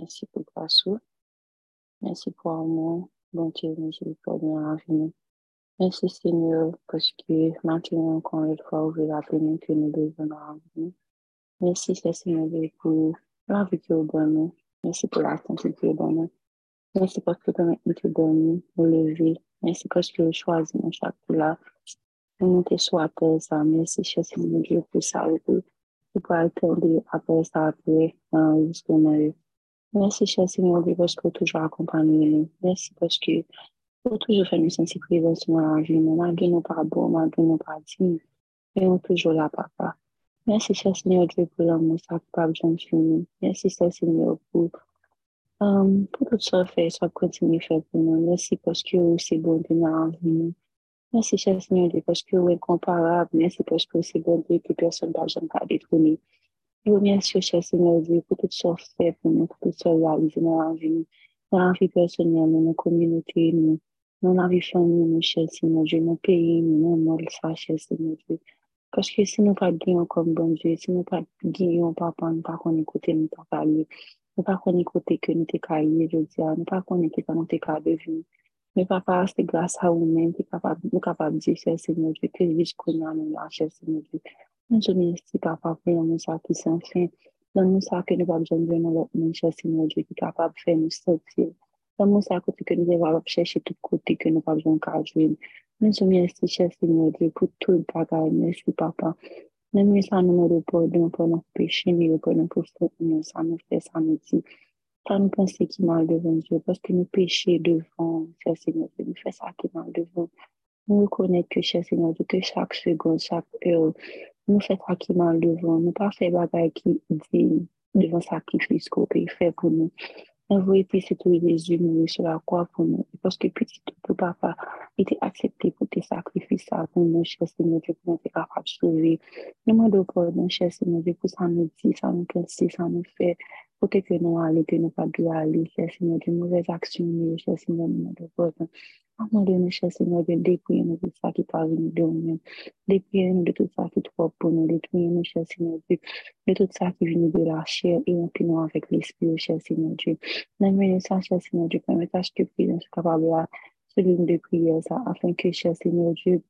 Merci pour grâce. Merci pour amour, bonté, miséricorde dans la vie. Merci Seigneur, parce que maintenant encore une fois, vous la peine que nous devons dans la vie. Merci Seigneur pour la vie que vous donnez. Merci pour la santé que vous donnez. Merci parce que vous te donnez, vous lever. Merci parce que vous choisissez chaque là. Nous te soit ça. Merci, Seigneur pour ça. Pour attendre après ça, après, jusqu'au Noël. Merci, cher Seigneur parce que toujours accompagné nous. Merci parce que vous toujours fait nous sentir présence dans la vie. Malgré nos pas malgré nos pas mais nous toujours là, papa. Merci, cher Seigneur Dieu, pour l'amour, ça besoin de nous. Merci, cher Seigneur, pour, um, pour tout ça fait, ça continue à faire pour nous. Merci parce que c'est bon de nous vie. Merci, cher Seigneur Dieu, parce que vous êtes comparable. Merci parce que c'est bon Dieu que personne ne va jamais Yo mersi yo chè Seigneur Dieu pou tout sa fè pou nou, pou tout sa realize nan la vi nou, nan la vi personel nou, nan kominote nou, nan la vi fami nou chè Seigneur Dieu, nan peyi nou, nan mol sa chè Seigneur Dieu. Paske si nou pa giyon kom bon Dieu, si nou pa giyon papa, nou pa kon ekote nou pa kalye, nou pa kon ekote ke nou te kalye, je diya, nou pa kon ekote nou te kalye vi. Nou papa, se grasa ou men, nou kapab diyo chè Seigneur Dieu, ke vis konan nou la chè Seigneur Dieu. Nous te remercie, papa, pour nous ça qui s'en fait. Donne-nous ça que nous pas besoin de dire dans notre monde, cher Seigneur Dieu, qui est capable de faire nous sortir. Donne-nous ça côté que nous devons chercher tout côté que nous pas besoin de jouer. Nous te remercie, cher Seigneur Dieu, pour tout le bagage. Merci, papa. Même ça nous nous pardon pour nos péchés, nous pardon pour nous, ça nous fait, ça nous dit. Pas nous penser qui mal devant Dieu, parce que nous péchons devant, cher Seigneur Dieu, nous faisons ça qui mal devant. Nous reconnaissons que, cher Seigneur que chaque seconde, chaque heure, nous faisons ça qui mal devant, nous pas fait bagaille qui dit devant sacrifice qu'on peut faire pour nous. Envoyez puis c'est tout Jésus mourir sur la pour nous. Parce que petit tout papa était accepté pour tes sacrifices pour nous, cher Seigneur Dieu, pour nous être capable de sauver. Nous demandons pardon, cher Seigneur Dieu, pour ça nous dit, ça nous pense, ça nous fait, pour que nous allons, que nous pas dû aller, cher Seigneur Dieu, mauvaises actions, cher Seigneur, nous demandons pardon. Pardonnez-nous, cher Seigneur Dieu, dépouillez-nous de ça qui parle de nous-mêmes. Dépouillez-nous de tout ça qui est trop pour nous. Dépouillez-nous, cher Seigneur Dieu, de tout ça qui vient de la et remplis-nous avec l'esprit, cher Seigneur Dieu. N'amenez ça, cher Seigneur Dieu, permettez ce que nous soyons capables de celui de prière, ça, afin que, Seigneur Dieu,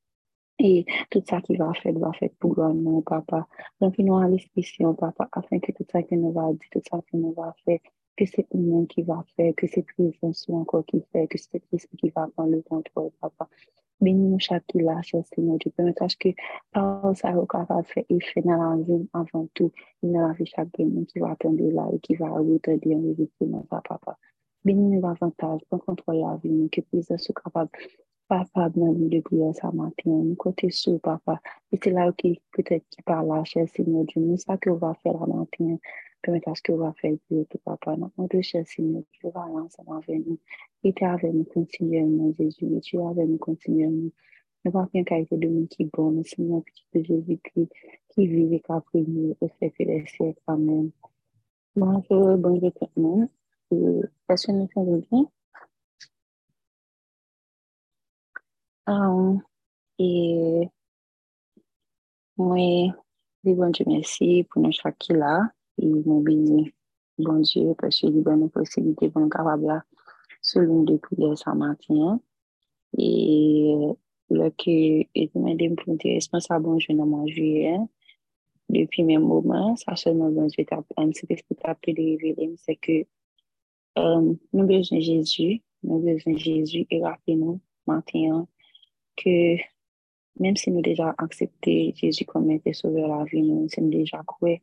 et tout ça qui va faire, va faire pour nous, papa. Remplis-nous à l'esprit, papa, afin que tout ça que nous va dire, tout ça que nous va faire, que c'est nous qui va faire, que c'est présence encore qui fait, que c'est l'esprit qui va prendre le contrôle, papa. Bénis-nous chaque cher Seigneur Dieu. Permettez que par ça, capable de faire effet dans la vie avant tout, dans la vie chaque béni qui va attendre là et qui va retarder en vérité, papa. Bénis-nous davantage, pour contrôler la vie, que présence soit capable Papa, dans de prière ce matin, côté sous, papa. Et c'est là qui peut-être qui parle là, cher Seigneur Dieu. Nous, ça que va faire ce matin. Faire Dieu, tout papa. Notre cher Seigneur, tu vas ensemble avec nous. Et tu es avec nous continuellement, Jésus. Et tu es avec nous continuellement. Ne pas bien qualité de nous qui est bon, mais Seigneur, petit de Jésus-Christ, qui vit et qui a pris nous, et fait que les siècles. Amen. Bonjour, bonjour tout le monde. Est-ce que nous faisons bien? Um, et moi, dis bon Dieu merci pour nous chaque là. Et mon béni, bon Dieu, parce qu'il donne une possibilité pour nous capables là, l'une de prière ce matin. Et le que demandé pour être responsable, bon Dieu, dans mon juillet. Depuis mes moments, ça seulement bon Dieu, ce que tu as pu révéler, c'est que um, nous besoin de Jésus, nous besoin de Jésus et rappelez-nous maintenant que même si nous déjà accepté Jésus comme être sauveur la vie, nous sommes déjà cru.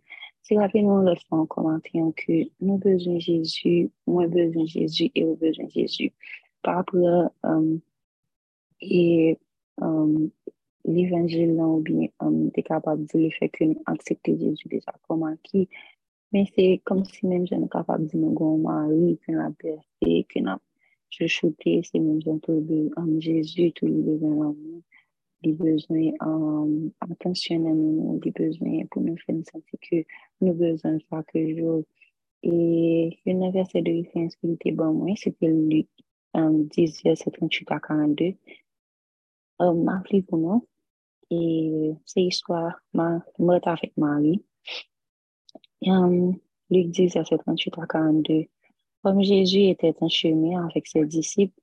C'est rapidement le fait en commentaire que nous besoin de Jésus, moi besoin de Jésus et vous besoin de Jésus. Par rapport à et um, l'évangile ou bien um, capable de le fait que nous acceptons Jésus déjà comme acquis. Mais c'est comme si même je suis capable de dire mon mari, que la bercé, que n'a je shooté, c'est même gens tout um, Jésus, tous les besoins l'amour, les besoins um, attentionnels, les besoins pour nous faire sentir que nous besoin chaque jour. Et une verset de référence qui était bon, moi, c'était Luc um, 10, verset 38 à 42. Um, pour nous. Et c'est l'histoire, ma mort avec Marie. Um, Luc 10, verset 38 à 42. Comme Jésus était en chemin avec ses disciples,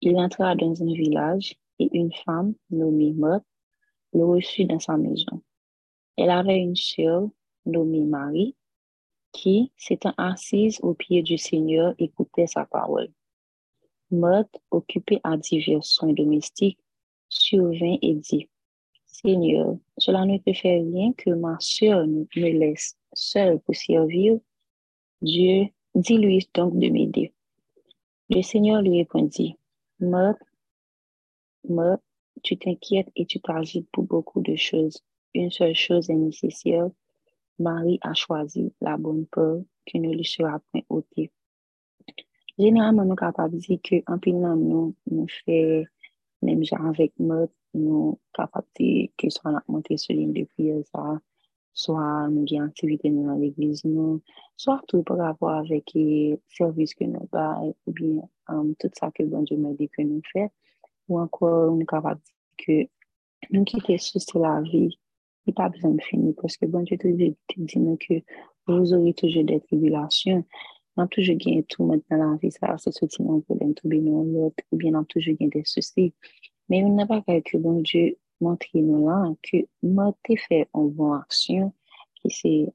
il entra dans un village et une femme nommée Marthe le reçut dans sa maison. Elle avait une sœur nommée Marie qui, s'étant assise au pied du Seigneur, écoutait sa parole. Marthe, occupée à divers soins domestiques, survint et dit, Seigneur, cela ne te fait rien que ma sœur me laisse seule pour servir. Dieu, dis-lui donc de m'aider. Le Seigneur lui répondit, Marthe, Marthe, tu t'inquiètes et tu t'agites pour beaucoup de choses. Une seule chose est nécessaire. Marie a choisi la bonne peur qui ne lui sera point ôtée. Généralement, nous sommes capables de dire qu'en pinant nous, nous fait, même genre avec mode, nous capables de que soit la montée sur ligne de prière, soit nous avons activité dans l'église, nous, soit tout par rapport avec les services que nous avons, ou bien um, tout ça que bon Dieu m'a dit que nous faisons ou encore on est capable dire que nous quitter sur la vie, a pas besoin de finir parce que bon Dieu te dit, que vous aurez toujours des tribulations. On a toujours gagné tout maintenant dans la vie, ça, c'est ce qui nous problème, tout bien l'autre, ou bien on a toujours gagné des soucis. Mais on n'a pas que bon Dieu montre nous là que moi, fait en bonne action, qui c'est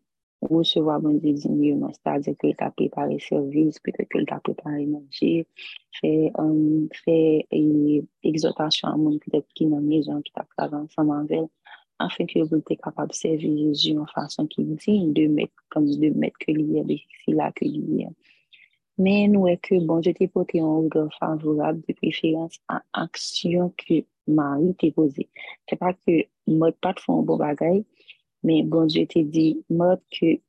recevoir bon Dieu c'est-à-dire qu'il t'a préparé service, peut-être qu'il t'a préparé manger, fait, um, fait exhortation à monde peut-être qui la maison, qui t'a travaillé ensemble avec afin que vous êtes capable de servir Jésus en façon qui dit de mettre, comme de mettre que a ici là que a. Mais nous est que bon, je t'ai porté un regard favorable de préférence à action que Marie t'a posée. C'est pas que moi pas de fond bon bagaille, mais bon Dieu t'a dit, moi, que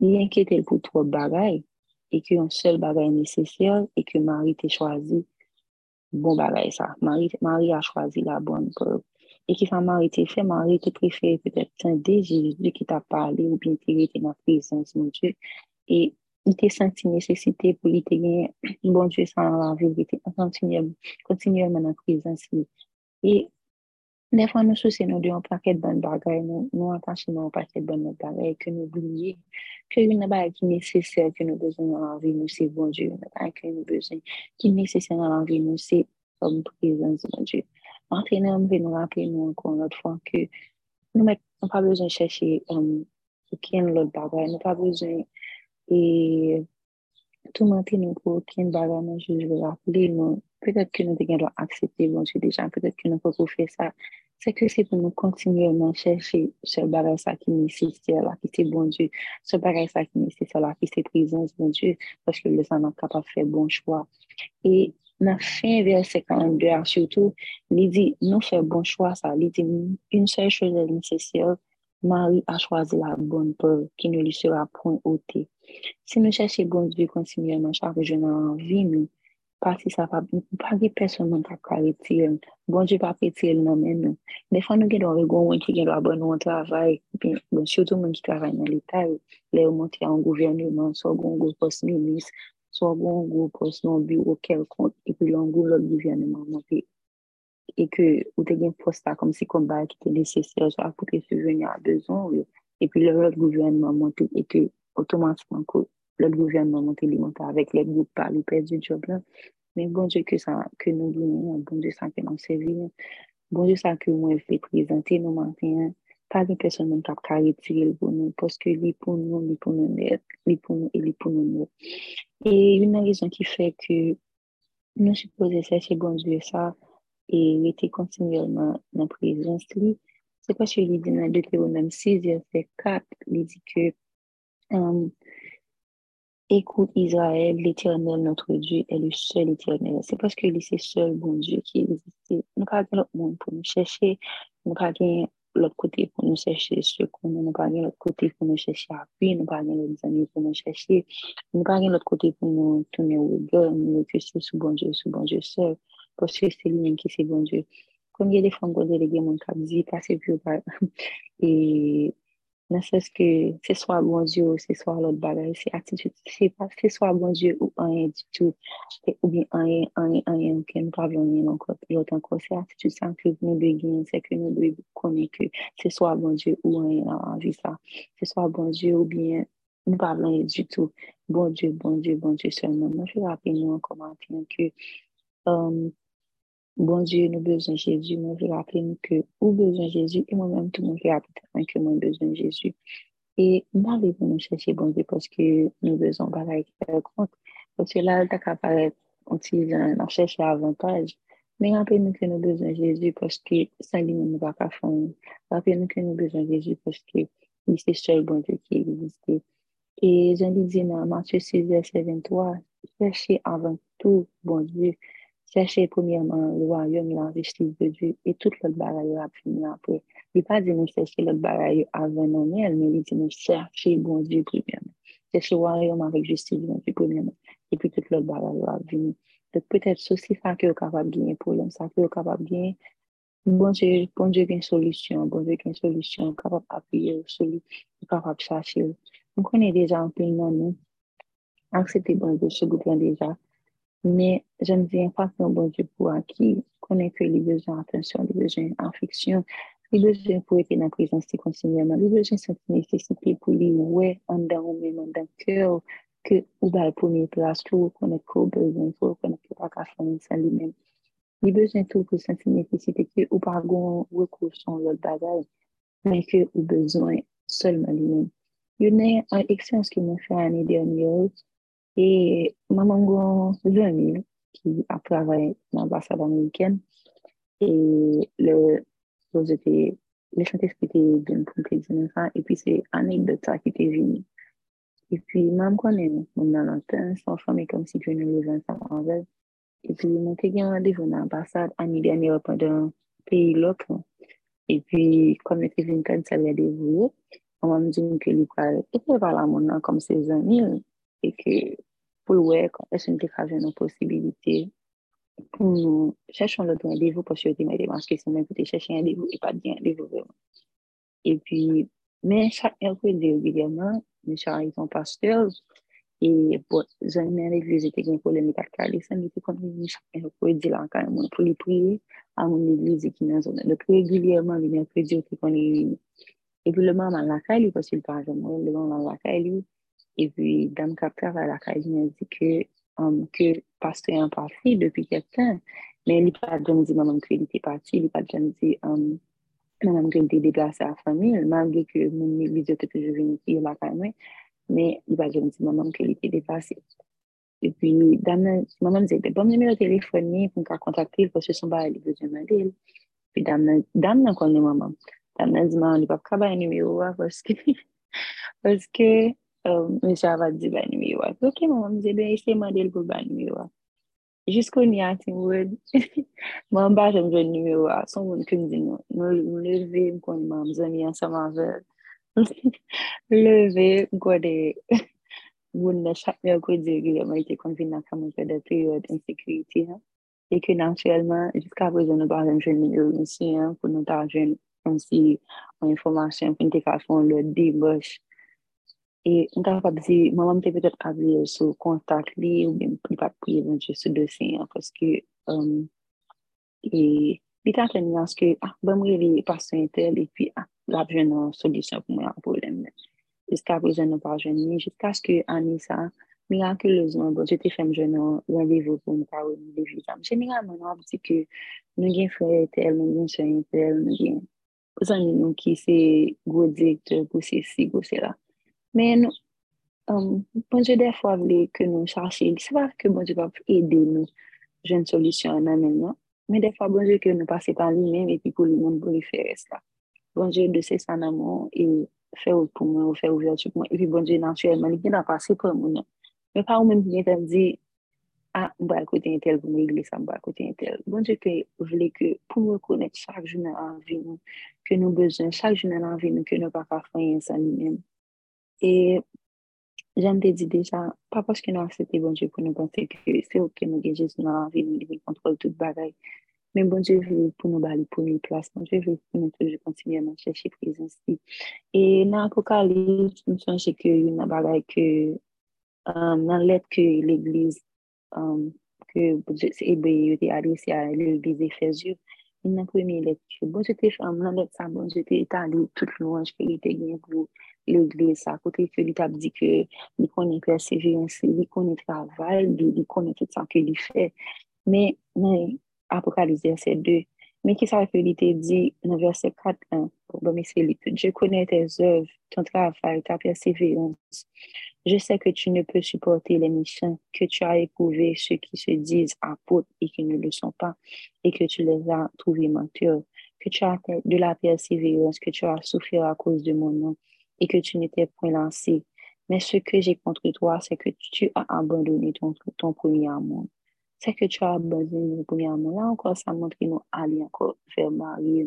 l'inquiété pour trop bagaille et qu'un seul bagaille nécessaire et que Marie t'a choisi bon bagaille ça. Marie, Marie a choisi la bonne preuve. Et qui ça Marie t'a fait, Marie t'a préféré peut-être un Jésus qui t'a parlé ou bien t'es dans la présence, mon Dieu. Et il t'a senti nécessité pour lui te gagner, bon Dieu, sans la vérité, continuellement, continuellement dans la présence. Et des fois, nous soucions nous d'un paquet de bonnes bagailles, nous, nous attachons un paquet de bonnes bagailles, que nous oublions que une bagaille qui est nécessaire, que nous besoin dans la vie, nous, c'est bon Dieu. Une bagaille que nous besoin, qui nécessaire dans la vie, nous, c'est comme présence bon Dieu. Maintenant, nous nous rappeler nous encore une autre fois que nous n'avons pas besoin de chercher um, aucun autre bagaille, nous n'avons pas besoin et tout maintenant pour aucun bagaille, je veux rappeler, nous, peut-être que nous devons accepter bon Dieu déjà, peut-être que nous pouvons faire ça c'est que c'est pour nous continuellement chercher ce bagage qui est nécessaire, là, qui c'est bon Dieu, ce bagage qui est nécessaire, là, qui c'est présence, bon Dieu, parce que le sang n'a de faire bon choix. Et la fin verset 42, surtout, il dit, nous faisons bon choix, ça, il dit, une seule chose est nécessaire, Marie a choisi la bonne peur qui ne lui sera point ôtée. Si nous cherchons bon Dieu continuellement chaque jour dans la vie, nous, Pati sa pa, pa person tiyen. Bonje pa nan men nou. Nou gen do ki gen do nou an travay. Bon, ki travay nan l'Etat, le ou monti an gouvernement, so goun goun pos minis, so goun goun pos loun gouvernement monti. E ke ou te gen posta kom si ki te so se venye a bezon, epi loun gouvernement monti, e ke. Le gouvernement li monté avec les groupes par lui perdu job là. Mais bon Dieu que ça que nous voulons bon Dieu ça que nous servir bon Dieu ça que moi fait présenter nous matin pas de personne qui a retirer pour nous parce que lui pour nous lui pour nous lui pour nous et lui pour nous et une raison qui fait que nous supposons chercher bon Dieu ça et était continuellement dans présence lui c'est parce que lui dit dans Deutéronome 6 verset 4 il dit que um, Écoute Israël, l'Éternel, notre Dieu, est le seul Éternel. C'est parce que c'est le seul bon Dieu qui existe. Nous n'avons pas l'autre monde pour nous chercher. Nous n'avons pas l'autre côté pour nous chercher qu'on Nous n'avons pas l'autre côté pour nous chercher appui. Nous n'avons pas l'autre amis pour nous chercher. Nous n'avons pas l'autre côté pour nous tourner au regard. Nous questions sur bon Dieu, sur bon Dieu seul. Parce que c'est lui-même qui c'est bon Dieu. Comme il y a des femmes qui ont délégué mon cap, dit, passez plus Et Ne sès ke se swa bon Diyo, se swa lot bagay, se atitude, se pa se swa bon Diyo ou anye atitude, ou bi anye, anye, anye, ke nou pa vyon anye lot anko, se atitude san ke nou be gen, se ke nou be konen ke se swa bon Diyo ou nan anvi sa, se swa bon Diyo ou bi nous parlons du tout. Bon Dieu, bon Dieu, bon Dieu seulement. Moi, je rappelle nous en commentaire que um, bon Dieu, nous besoin Jésus. Moi, je rappelle que nous besoin Jésus et moi-même, tout le monde, je rappelle que moi, besoin Jésus. Et nous pour nous chercher bon Dieu parce que nous besoin de compte. Parce que là, tu as paraître, on cherche l'avantage. Mais rappelez-nous que nous besoin Jésus parce que ça lui ne va pas faire. Rappelez-nous que nous besoin Jésus parce que c'est seul bon Dieu qui existe. Et j'en dit dans Matthieu 6, verset 23, cherchez avant tout, bon Dieu, cherchez premièrement le royaume la justice de Dieu et toute l'autre bagaille a fini après. Il n'est pas dit nous chercher l'autre bagaille avant non mais il dit nous chercher bon Dieu premièrement. Chercher le royaume avec justice, bon Dieu premièrement. Et puis toute l'autre bagaille a fini. Donc peut-être ceci fait que vous capable de gagner problème, ça que vous capable de gagner. Bon Dieu, bon Dieu, une solution, bon Dieu, une solution, capable d'appuyer, capable de chercher. On connaît déjà un peu non nous. Accepter bon Dieu, ce groupe déjà. Mais pas un bon Dieu pour qui connaît que les besoins d'attention, les besoins d'affection, les besoins pour être dans la présence continuellement, les besoins cette nécessité pour ouais, en dans ou même le cœur, que ou dans la première place, que vous connaissez que besoin, que vous connaissez pas faire ça lui-même. Les besoins tout que ou recours l'autre bagage, mais que vous besoin seulement lui-même. Yon e an eksyans ki mwen fè ane denye E maman gwen zemi ki ap travay nan basad Ameriken e le le chante spite te pou mpe di nan sa e pi se anek de ta ki te vini. E pi mam konen moun nan lantan san fame kom si kwen nou le sa anvel e pi moun te gen randevou nan basad ani de ane dan peyi lopon. E pi, kom ne te vin kan sa vya devouye, anman mizou ke li kwa, e pe vala moun nan kom se zanil. e ke pou lwe konfesyon te kavyon nou posibilite pou nou chèchon lòt yon devou pou chèchon yon devou, anke se men pou te chèchon yon devou e pa di yon devou vèman. E pi, men chak merkwede regilèman, men chak yon pasteur, e pou zan men reglise te gen polemik ak kalesan, men te konvini chak merkwede lan kan moun pou li priye an moun reglise ki nan zonan. Dok regilèman, men merkwede yo te konvini. E pou le man man lakay li, pou se l pa jom, le man man lakay li, et puis, dame capteur à la caille, il m'a dit que, um, que pasteur est en partie depuis quelque temps, mais il n'a pas dit maman qu'il était parti, il n'a pas dit um, maman qu'il était déplacé à la famille, malgré que mon église était toujours venue ici, la caille, mais il n'a pas dit maman qu'il était déplacé. Et puis, dame, maman me disait, bon numéro de téléphone, pour qu'on contacter, parce que son bar, il besoin de Puis, dame, dame, n'a connaît maman. Tamnen di man li pap ka bay nime yo wa Paske Paske Mwen Monsya va di ban mi wak. Ok, maman mi ze ben, iste mandel pou ban mi wak. Jiskou ni atin wèd, maman ba jom jwen mi wak. Son moun koum di nou. Moun leve mkon maman, zon yon saman vèd. Leve mkon de... Moun nan chak mè akou di gilè mwen ite konvin nan ka moun fè de period insekuriti ya. E ki nansyèlman, jiska prezon nou ba jom jwen mi wak monsi ya, pou nou ta jwen monsi an informasyon pou nite ka fon lò di bosh. E mta fap di, maman mte petet kable yo sou kontak li ou mwen pli pa priye mwen je sou dosen ya. Paske, um, e, li ta ten nan ske, ah, ba mre li pasyon tel, e pi, ah, la jen nan solisyon pou mwen an problem Jiska pou prezen nan pa jen ni, jiska aske ane sa, mirakulezman, bon, jete fem jen nan randevo pou mwen ka ou mwen devi tam. Generalman, nan ap di ke, nou gen fwe tel, nou gen chen tel, nou gen, pou zan nou ki se gwo direktor pou se si, gwo se la. Men, um, bonjou defwa vle ke nou chache, se pa ke bonjou pa pou ede nou jen solisyon nan men nan, men defwa bonjou ke nou pase pan li men, epi pou li moun pou li fere sa. Bonjou de se san nan moun, e fè ou pou moun, ou fè ou vertu pou moun, epi bonjou nan chèlman, li gen a pase pou moun nan. Men pa ou men pi gen tan di, a, ah, mba akote entel pou mwen iglis, a mba akote entel. Bonjou ke vle ke pou mwen konet chak jounan anvi nou, ke nou bezon, chak jounan anvi nou, ke nou pa pa fanyen san li men. E jan te di deja, pa poch nou aksepte bonjou pou nou konse ke se ok nou gen jesou nan anvi, nou gen kontrol tout bagay. Men bonjou vle pou nou bali pou nou plas, bonjou vle pou nou toujou kontinye nan chèche prezansi. E nan akokali, nou chanje ke yon nan bagay ke um, nan let ke l'eglize um, ke bonjou se ebe yote adresi a l'eglize Efesio, yon nan premye let bon bonjou te fam nan let sa bonjou te etan li tout louanj ke yote gen glou. Pou à côté que l'État dit que il connaît persévérance, il connaît travail, il connaît tout ça qu'il fait. Mais, mais Apocalypse verset 2, mais qui ça que l'État dit dans verset 4, 1, bon, mais c'est Je connais tes œuvres, ton travail, ta persévérance. Je sais que tu ne peux supporter les méchants, que tu as éprouvé ceux qui se disent apôtres et qui ne le sont pas, et que tu les as trouvés menteurs que tu as de la persévérance, que tu as souffert à cause de mon nom et que tu n'étais point lancé. Mais ce que j'ai contre toi, c'est que tu as abandonné ton, ton premier amour. C'est que tu as abandonné ton premier amour. Là encore, ça montre que nous allons encore faire marier,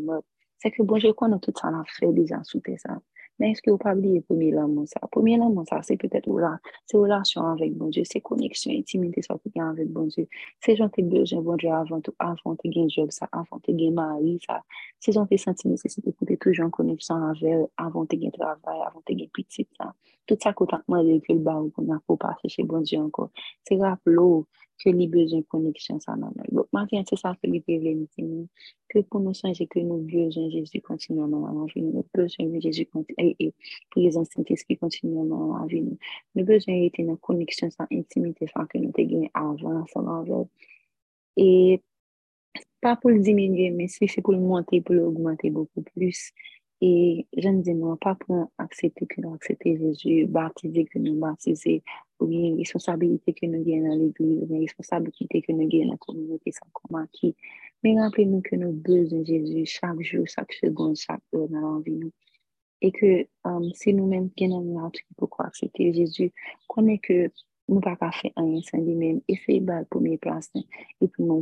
C'est que bon, je connais tout ça, on a fait déjà sous ça. Men eske ou pa bliye pomi lan moun sa? Pomi lan moun sa, se petet ou la, se relasyon anvek bon Diyo, se koneksyon, intimite sa pou gen anvek bon Diyo, se jan te bejen bon Diyo avan te, avan te gen job sa, avan te gen mari sa, se jan te senti nesesite pou te toujan koneksyon anvek, avan te gen travay, avan te gen pitit sa. Tout sa kontakman de kül ba ou kon apou pase che bon Diyo anko. Se rap lou, ke li bezon koneksyon sa nan nan. Lopman vyen se sa ke li pevle miti nou. Ke pou nou sanje ke nou bezon Jezu kontinu nan an avi nou. Nou bezon Jezu kontinu, e, e, pou les ansintes ki kontinu nan an avi nou. Nou bezon ete nan koneksyon sa intimite sa ke nou te gwen avan sa nan avi. E, pa pou l diminye, men se se pou l monte, pou l augmente beaucoup plus. Et je ne dis non, pas pour accepter que nous acceptons Jésus, baptiser que nous baptiser, ou bien responsabilité que nous gagnons dans l'église, ou bien responsabilité que nous gagnons dans la communauté sans combattre. Mais rappelez-nous que nous besoin de Jésus chaque jour, chaque seconde, chaque heure dans la vie. Et que um, si nous-mêmes gagnons notre pourquoi accepter Jésus, connaît que nous ne pouvons pas faire rien sans lui-même. Et c'est la première place. Et puis, nous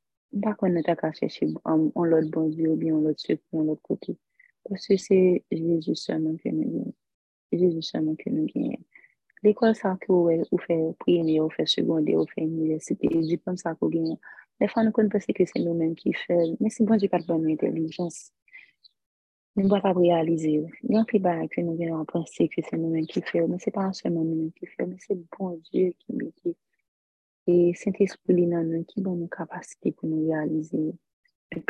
pas qu'on est à chercher um, on l'autre bon Dieu ou bien on l'autre secours, on l'autre côté. Parce que c'est Jésus seulement que nous gagnons. Jésus seulement que nous gagnons. L'école, ça que vous faites primaire, vous faites secondaire, vous faites université, c'est ça que vous gagnez. Des fois, nous pensons que c'est nous-mêmes qui faisons, mais c'est bon Dieu qui a donné l'intelligence. Nous ne pouvons pas réaliser. Il y a un peu que nous venons penser que c'est nous-mêmes qui faisons, mais ce n'est pas seulement nous-mêmes qui faisons, mais c'est bon Dieu qui nous dit. Et Saint-Esprit nan nou ki bon nou kapasite pou nou realize.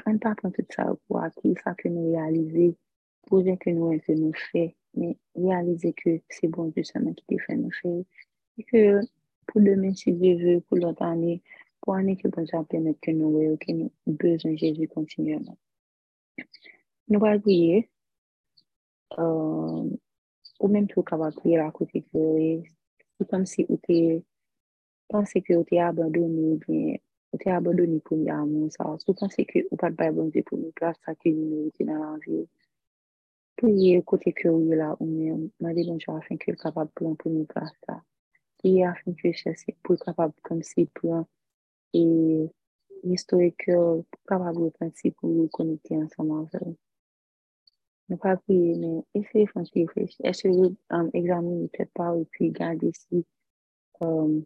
An pa pran tout sa pou akil sa ke nou realize, pou jen ke nou en fe nou fe, men realize ke se bon Dieu seman ki te fe nou fe. E ke pou demen si Dieu ve, pou lot ane, pou ane ke bon jan pemet ke nou we ou ke nou bezon Jésus kontinuèman. Nou wak priye, ou menm tou kawak priye la kote kwe, pou kom si ou te Pense que vous avez abandonné, bien, vous avez abandonné pour y amour, ça. Vous pensez que vous n'avez pas abandonné pour une place, ça que vous méritez dans la vie. Priez côté que vous là, ou demandez bon Dieu afin vous capable de prendre pour une place, ça. Priez afin cherchez pour être capable comme si que vous capable de prendre pour vous connecter ensemble avec vous. Ne pas prier, mais essayez de réfléchir. Um, examinez peut-être pas et puis gardez si um,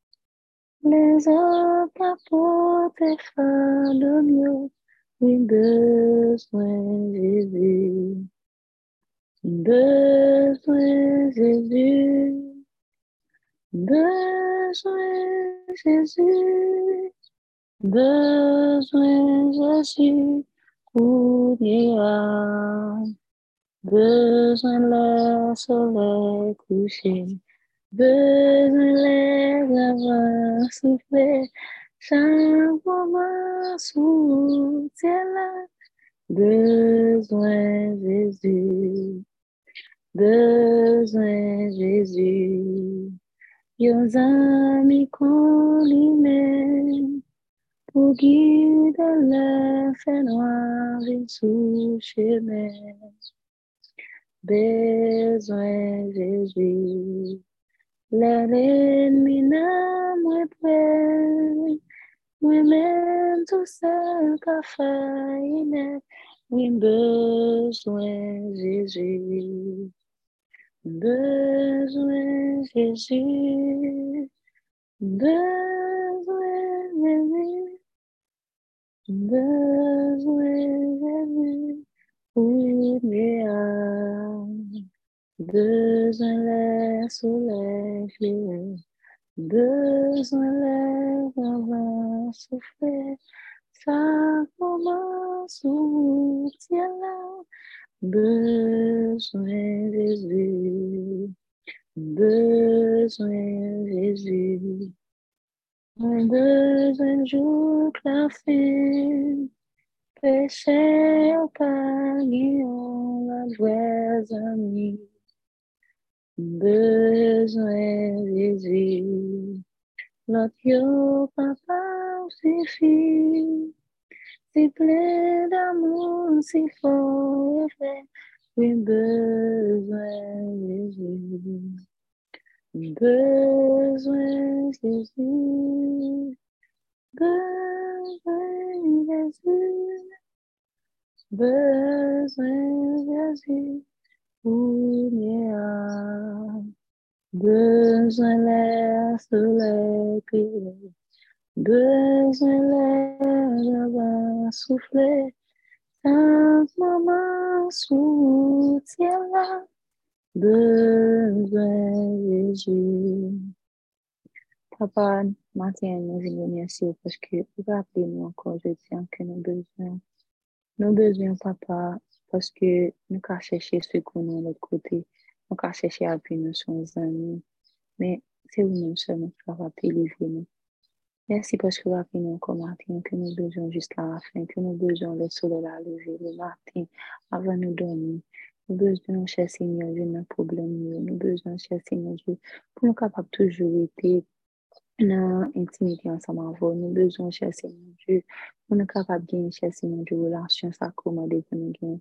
Les hommes apportent de mieux, oui, besoin Jésus. Besoin Jésus. Besoin Jésus. Besoin Jésus. Courir. Besoin le soleil couché. Besoin les souffler, chaque moment soutient là. Besoin Jésus. besoin Jésus. Yon amis pour guider le fait noir sous chemin. Besoin Jésus. L'ennemi n'a moins près. Moi-même tout seul qu'a failli oui, besoin Jésus. Besoin Jésus. Besoin Jésus. Besoin Jésus. Oui, mais besoin le soleil Besoin le vent souffler. Chaque moment soutient là. Besoin Jésus. Besoin Jésus. Un besoin jour la fin. Péché au pagnon, la joie amis. Besoin Jésus. Notre yo papa suffit. Si plein d'amour, si fort oui, besoin Jésus. Besoin Jésus. Besoin Jésus. Besoin Jésus. Oui, besoin l'air soleil besoin d'avoir soufflé, un moment soutient besoin Jésus. Papa, matin, nous vous remercions parce que vous rappelez nous encore, je tiens que nous besoin. Nous besoin, papa, parce que nous avons cherché ce qu'on a de l'autre côté. Nous avons cherché à appuyer nos amis. Mais c'est vous-même seulement qui va délivrer nous. Merci parce que vous avez nous encore matin, que nous besoin jusqu'à la fin, que nous besoin le soleil à lever le matin avant de nous dormir. Nous besoin, cher Seigneur Dieu, nos problèmes, nous besoin, cher Seigneur Dieu, pour nous capables toujours être nan intimite ansaman vò, nou bezon chèse moun djou, pou nou kapab gen chèse moun djou, lansyon sa kouman de pou nou gen.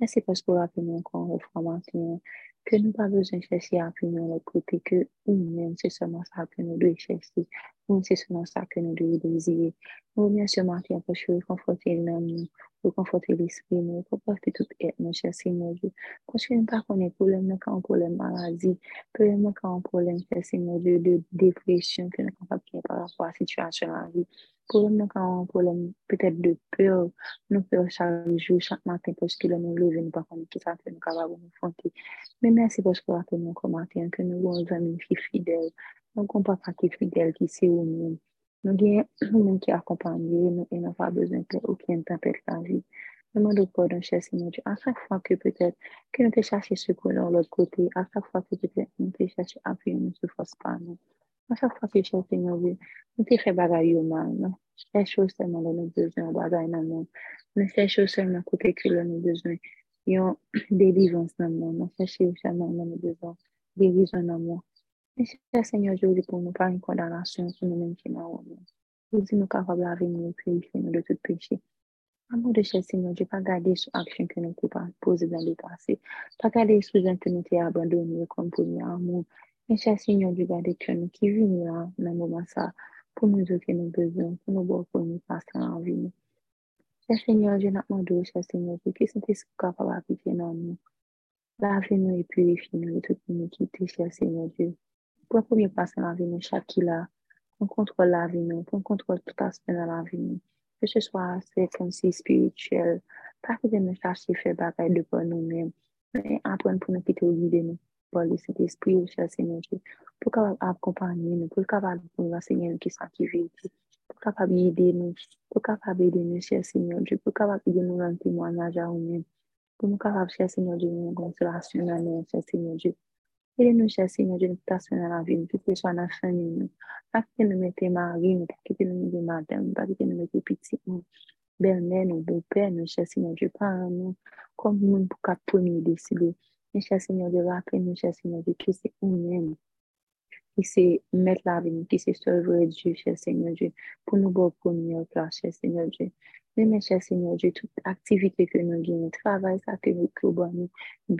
Nè se pas pou rapi moun kon ou fwa mantin, ke nou pa bezon chèsi apinyon lè kote ke ou men se seman sa ke nou dwe chèsi, ou men se seman sa ke nou dwe dezire. Nou mwen seman ki aposhe ou konfote nan nou, ou konfote l'esprit nou, ou konfote tout et nou chèsi nou dwe. Konche nou pa konen problem nou ka an problem maladi, problem nou ka an problem chèsi nou dwe de depresyon, ke nou kapap ki an par rapport a situasyon la vi. Problème quand un problème peut-être de peur, nous peur chaque jour, chaque matin, parce que nous levons, nous ne pas connaître qui ça fait, nous capables de nous affronter. Mais merci parce que vous avez nous commenter, que nous avons amis qui fidèles, nous avons papa qui est fidèle, qui sait où nous nous avons nous qui accompagnent, nous n'avons pas besoin d'aucune tempête dans la vie. Nous demandons pardon, cher Seigneur à chaque fois que peut-être que nous te cherchons de l'autre côté, à chaque fois que peut-être nous te cherchons appui, ne se force pas, nous. À chaque fois que, cher Seigneur Dieu, nous te faisons bagaille mal, nous cherchons seulement de nos besoins, bagaille dans nous. Nous cherchons seulement côté que nous avons besoin. Yon délivrance dans nous, nous cherchons seulement de nos besoins, guérison dans nous. Cher Seigneur Dieu, pour nous pas une condamnation sur nous-mêmes qui nous Vous dites nous capables de venir purifier nous de tout péché. Amour de cher Seigneur Dieu, pas garder sur action que nous pas posée dans le passé. Pas garder sur gens que nous avons abandonnés comme premier amour. Mais cher Seigneur Dieu, garder que nous qui vivons là, dans le pour nous donner nos besoins, pour nous voir pour nous passer en vie. Cher Seigneur Dieu, notre demande, cher Seigneur Dieu, qui sont capables d'appliquer dans nous. Lavez-nous et purifiez-nous de toute iniquité, cher Seigneur Dieu. Pour la première place dans la vie, chaque qui là, on contrôle la vie, on contrôle tout aspect dans la vie. Que ce soit aspect comme si spirituel, pas que de nous chercher faire bagaille de pour nous-mêmes, mais apprendre pour nous quitter au guider nous, par le Saint-Esprit, ou cher Seigneur Dieu, pour capable accompagner nous, pour capable nous renseigner qui sont qui vérité, pour capable aider nous, pour capable aider nous, cher Seigneur Dieu, pour capable aider nous dans le témoignage à nous-mêmes, pour nous capable, cher Seigneur Dieu, nous consolation dans nous, cher Seigneur Dieu. Aidez-nous, cher Seigneur Dieu, nous tasser dans la vie, que ce soit dans la famille, nous. Pas que nous mettez mari, nous, pas que nous mettez madame, pas que nous mettez petit, nous. Belle-mère, nous, beau-père, nous, cher Seigneur Dieu, parents, nous, comme nous, pour qu'à premier décider. Mwen chè Seigneur de rapè, mwen chè Seigneur de ki se ou mèm. Ki se mèt la vini, ki se sol vòre Diyo, chè Seigneur Diyo. Pou nou bo premier plan, chè Seigneur Diyo. Mwen chè Seigneur Diyo, tout aktivite ke nou geni, travay sa ke nou kou ban nou,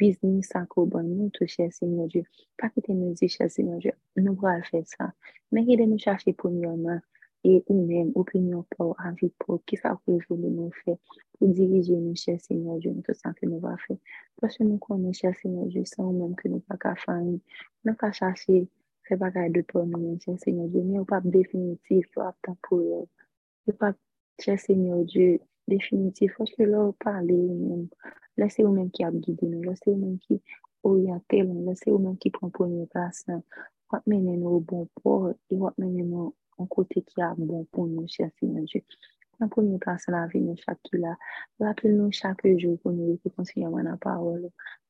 biznis sa kou ban nou, tout chè Seigneur Diyo. Pa ki te nou di chè Seigneur Diyo, nou pral fè sa. Mwen ki de nou chache premier man. Et nous-mêmes, opinion pour, avis pour, qui ça que vous voulez nous faire, pour diriger nous, cher Seigneur Dieu, tout ça que nous va faire. Parce que nous connaissons, cher Seigneur Dieu, sans nous-mêmes que nous pas qu'à faire, nous pas chercher Fè bagay de pou mwen, chè Seigneur Dieu. Mè ou pa definitif, ou ap tan pou yo. Ou pa, chè Seigneur Dieu, definitif. Fòske lò ou pale ou mèm. Lè se ou mèm ki ap gide nou. Lè se ou mèm ki oyate nou. Lè se ou mèm ki pran pou mwen plasan. Wap mènen nou ou bon pou. E wap mènen nou an kote ki a bon pou nou chese nan Diyo. An pou nou plase la vi nou chak ki la. Rappel nou chak jou pou nou rete konsilyaman nan parol.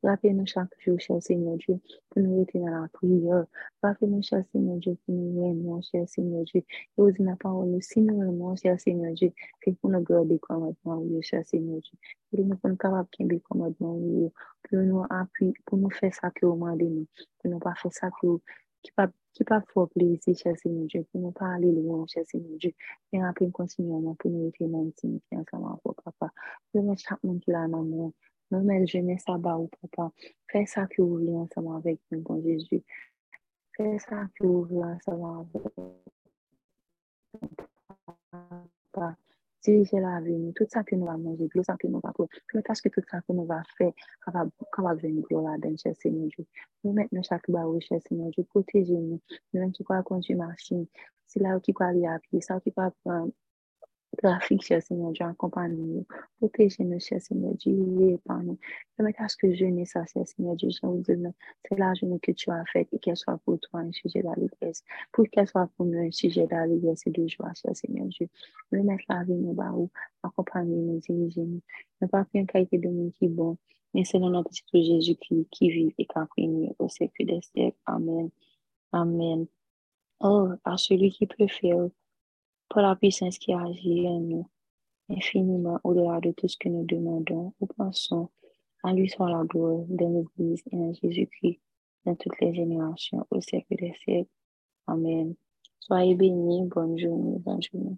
Rappel nou chak jou chese nan Diyo pou nou rete nan la priye. Rappel nou chese nan Diyo pou nou remon chese nan Diyo. Yo di nan parol nou si nou remon chese nan Diyo ki pou nou gade komadman ou yo chese nan Diyo. Pou nou kon kapap kenbe komadman ou yo. Pou nou api, pou nou fe sa ki ou mande nou. Pou nou pa fe sa ki ou. Ki pa fwo plezi chese moun Diyo, e pou nou pa ale lwen chese moun Diyo. Men apen kontinyoman pou nou ete nan timikyan sa man fwo papa. Remen chakman ki la nan moun. Non men jene sa ba ou papa. Fè sa ki ou vle anseman vek moun kon Jezu. Fè sa ki ou vle anseman vek moun papa. Diriger la nous, tout ça que nous allons manger, tout ça que nous allons faire, tout tout ça que nous allons faire, va venir gloire dans cher Seigneur Dieu. Nous mettons chaque barreau, cher Seigneur Dieu, protégez-nous. Nous même qui croit conduire machine, c'est là qui croit aller à pied, ça qui croit Trafik, cher Seigneur Dieu, accompagne nous. Protégez-nous, cher Seigneur Dieu, liez par nous. Permettez à ce que jeûner ça, cher Seigneur Dieu, c'est la journée que tu as faite et qu'elle soit pour toi un sujet d'allégresse. Pour qu'elle soit pour nous un sujet d'allégresse et de joie, cher Seigneur Dieu. Remettre la vie, nous, barou, accompagner-nous, dirigez-nous. Ne pas une qualité de monde qui est bon, mais c'est dans notre petit Jésus qui, qui vit et qui a pris au siècle des siècles. Amen. Amen. Oh, à celui qui peut faire pour la puissance qui agit en nous, infiniment au-delà de tout ce que nous demandons ou pensons. À lui soit la gloire dans l'Église et en Jésus-Christ, dans toutes les générations, au siècle des siècles. Amen. Soyez bénis, bonne journée, bonne journée.